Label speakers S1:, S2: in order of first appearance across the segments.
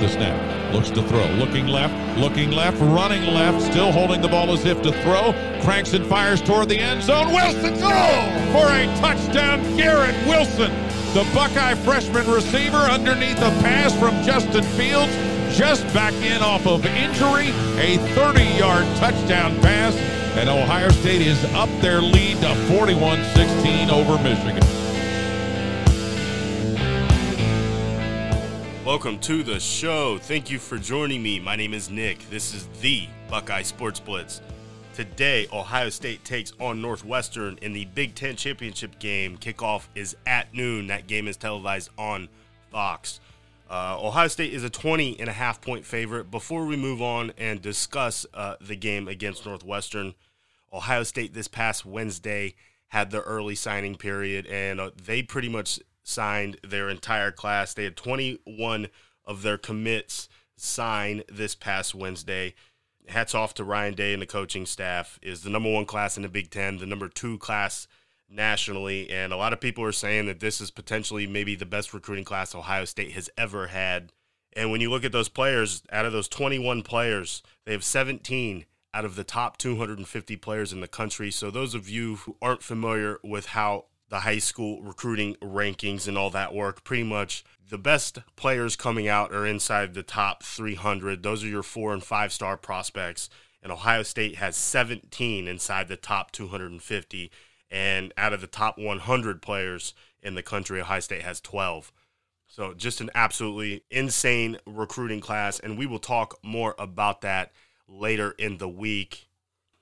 S1: The snap. Looks to throw. Looking left. Looking left. Running left. Still holding the ball as if to throw. Cranks and fires toward the end zone. Wilson goal for a touchdown. Garrett Wilson, the Buckeye freshman receiver, underneath a pass from Justin Fields, just back in off of injury. A 30-yard touchdown pass, and Ohio State is up their lead to 41-16 over Michigan.
S2: Welcome to the show. Thank you for joining me. My name is Nick. This is the Buckeye Sports Blitz. Today, Ohio State takes on Northwestern in the Big Ten Championship game. Kickoff is at noon. That game is televised on Fox. Uh, Ohio State is a 20 and a half point favorite. Before we move on and discuss uh, the game against Northwestern, Ohio State this past Wednesday had the early signing period, and uh, they pretty much signed their entire class. They had 21 of their commits sign this past Wednesday. Hats off to Ryan Day and the coaching staff. Is the number one class in the Big Ten, the number two class nationally, and a lot of people are saying that this is potentially maybe the best recruiting class Ohio State has ever had. And when you look at those players, out of those 21 players, they have 17 out of the top 250 players in the country. So those of you who aren't familiar with how the high school recruiting rankings and all that work. Pretty much the best players coming out are inside the top 300. Those are your four and five star prospects. And Ohio State has 17 inside the top 250. And out of the top 100 players in the country, Ohio State has 12. So just an absolutely insane recruiting class. And we will talk more about that later in the week.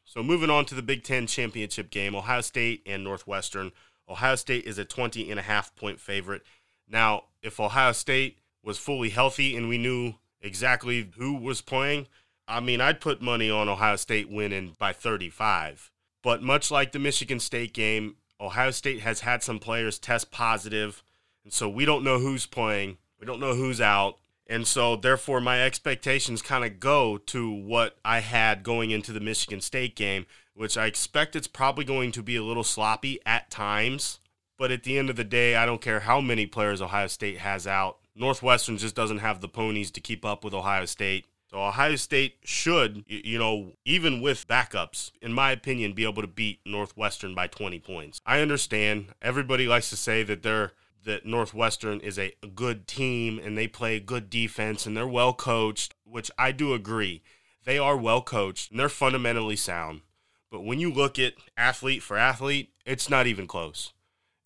S2: So moving on to the Big Ten championship game, Ohio State and Northwestern Ohio State is a 20 and a half point favorite. Now, if Ohio State was fully healthy and we knew exactly who was playing, I mean, I'd put money on Ohio State winning by 35. But much like the Michigan State game, Ohio State has had some players test positive, and so we don't know who's playing. We don't know who's out. And so, therefore, my expectations kind of go to what I had going into the Michigan State game, which I expect it's probably going to be a little sloppy at times. But at the end of the day, I don't care how many players Ohio State has out. Northwestern just doesn't have the ponies to keep up with Ohio State. So Ohio State should, you know, even with backups, in my opinion, be able to beat Northwestern by 20 points. I understand everybody likes to say that they're that Northwestern is a good team and they play good defense and they're well coached, which I do agree. They are well coached and they're fundamentally sound. But when you look at athlete for athlete, it's not even close.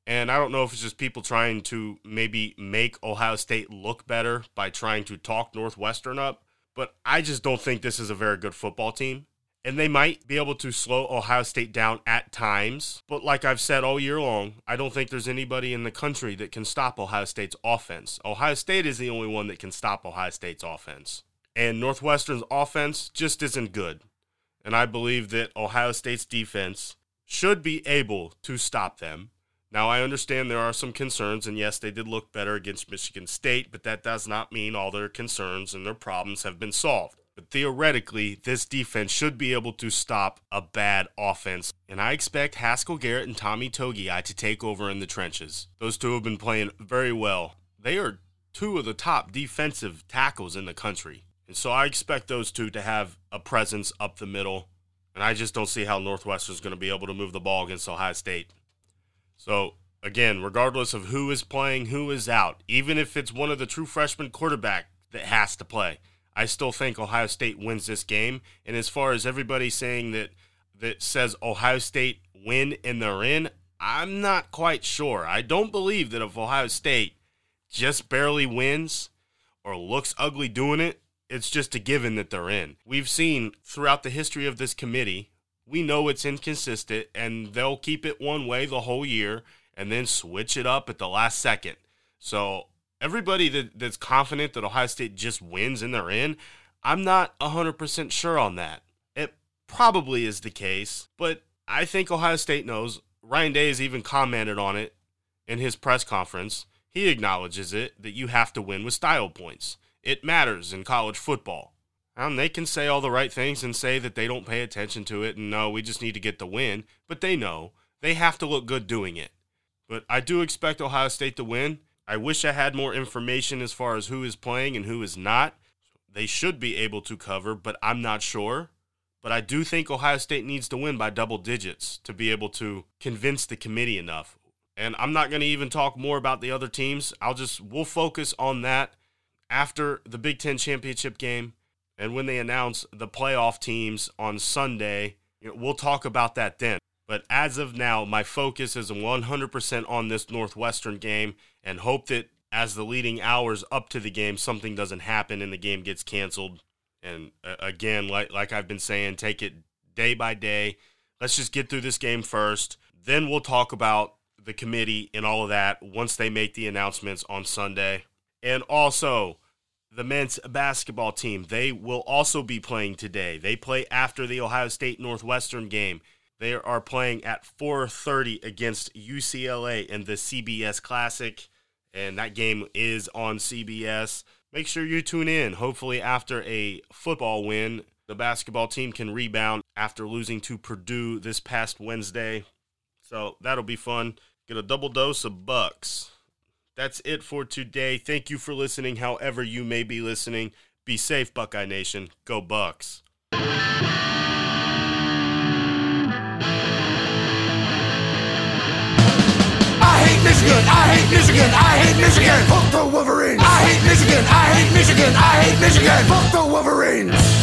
S2: And I don't know if it's just people trying to maybe make Ohio State look better by trying to talk Northwestern up, but I just don't think this is a very good football team. And they might be able to slow Ohio State down at times. But like I've said all year long, I don't think there's anybody in the country that can stop Ohio State's offense. Ohio State is the only one that can stop Ohio State's offense. And Northwestern's offense just isn't good and I believe that Ohio State's defense should be able to stop them. Now, I understand there are some concerns, and yes, they did look better against Michigan State, but that does not mean all their concerns and their problems have been solved. But theoretically, this defense should be able to stop a bad offense. And I expect Haskell Garrett and Tommy Togiai to take over in the trenches. Those two have been playing very well. They are two of the top defensive tackles in the country. And so I expect those two to have a presence up the middle. And I just don't see how Northwestern is going to be able to move the ball against Ohio State. So, again, regardless of who is playing, who is out, even if it's one of the true freshman quarterback that has to play, I still think Ohio State wins this game. And as far as everybody saying that that says Ohio State win and they're in, I'm not quite sure. I don't believe that if Ohio State just barely wins or looks ugly doing it, it's just a given that they're in. We've seen throughout the history of this committee, we know it's inconsistent and they'll keep it one way the whole year and then switch it up at the last second. So everybody that, that's confident that Ohio State just wins and they're in, I'm not 100% sure on that. It probably is the case, but I think Ohio State knows. Ryan Day has even commented on it in his press conference. He acknowledges it that you have to win with style points. It matters in college football. And they can say all the right things and say that they don't pay attention to it and no, we just need to get the win, but they know they have to look good doing it. But I do expect Ohio State to win, I wish I had more information as far as who is playing and who is not. They should be able to cover, but I'm not sure. But I do think Ohio State needs to win by double digits to be able to convince the committee enough. And I'm not going to even talk more about the other teams. I'll just, we'll focus on that after the Big Ten championship game and when they announce the playoff teams on Sunday. We'll talk about that then. But as of now, my focus is 100% on this Northwestern game and hope that as the leading hours up to the game, something doesn't happen and the game gets canceled. And uh, again, like, like I've been saying, take it day by day. Let's just get through this game first. Then we'll talk about the committee and all of that once they make the announcements on Sunday. And also, the men's basketball team, they will also be playing today. They play after the Ohio State Northwestern game. They are playing at 4:30 against UCLA in the CBS Classic, and that game is on CBS. Make sure you tune in. Hopefully, after a football win, the basketball team can rebound after losing to Purdue this past Wednesday. So that'll be fun. Get a double dose of Bucks. That's it for today. Thank you for listening, however, you may be listening. Be safe, Buckeye Nation. Go, Bucks.
S3: Michigan. I hate Michigan. I hate Michigan. Fuck the Wolverines. I hate Michigan. I hate Michigan. I hate Michigan. Fuck the Wolverines.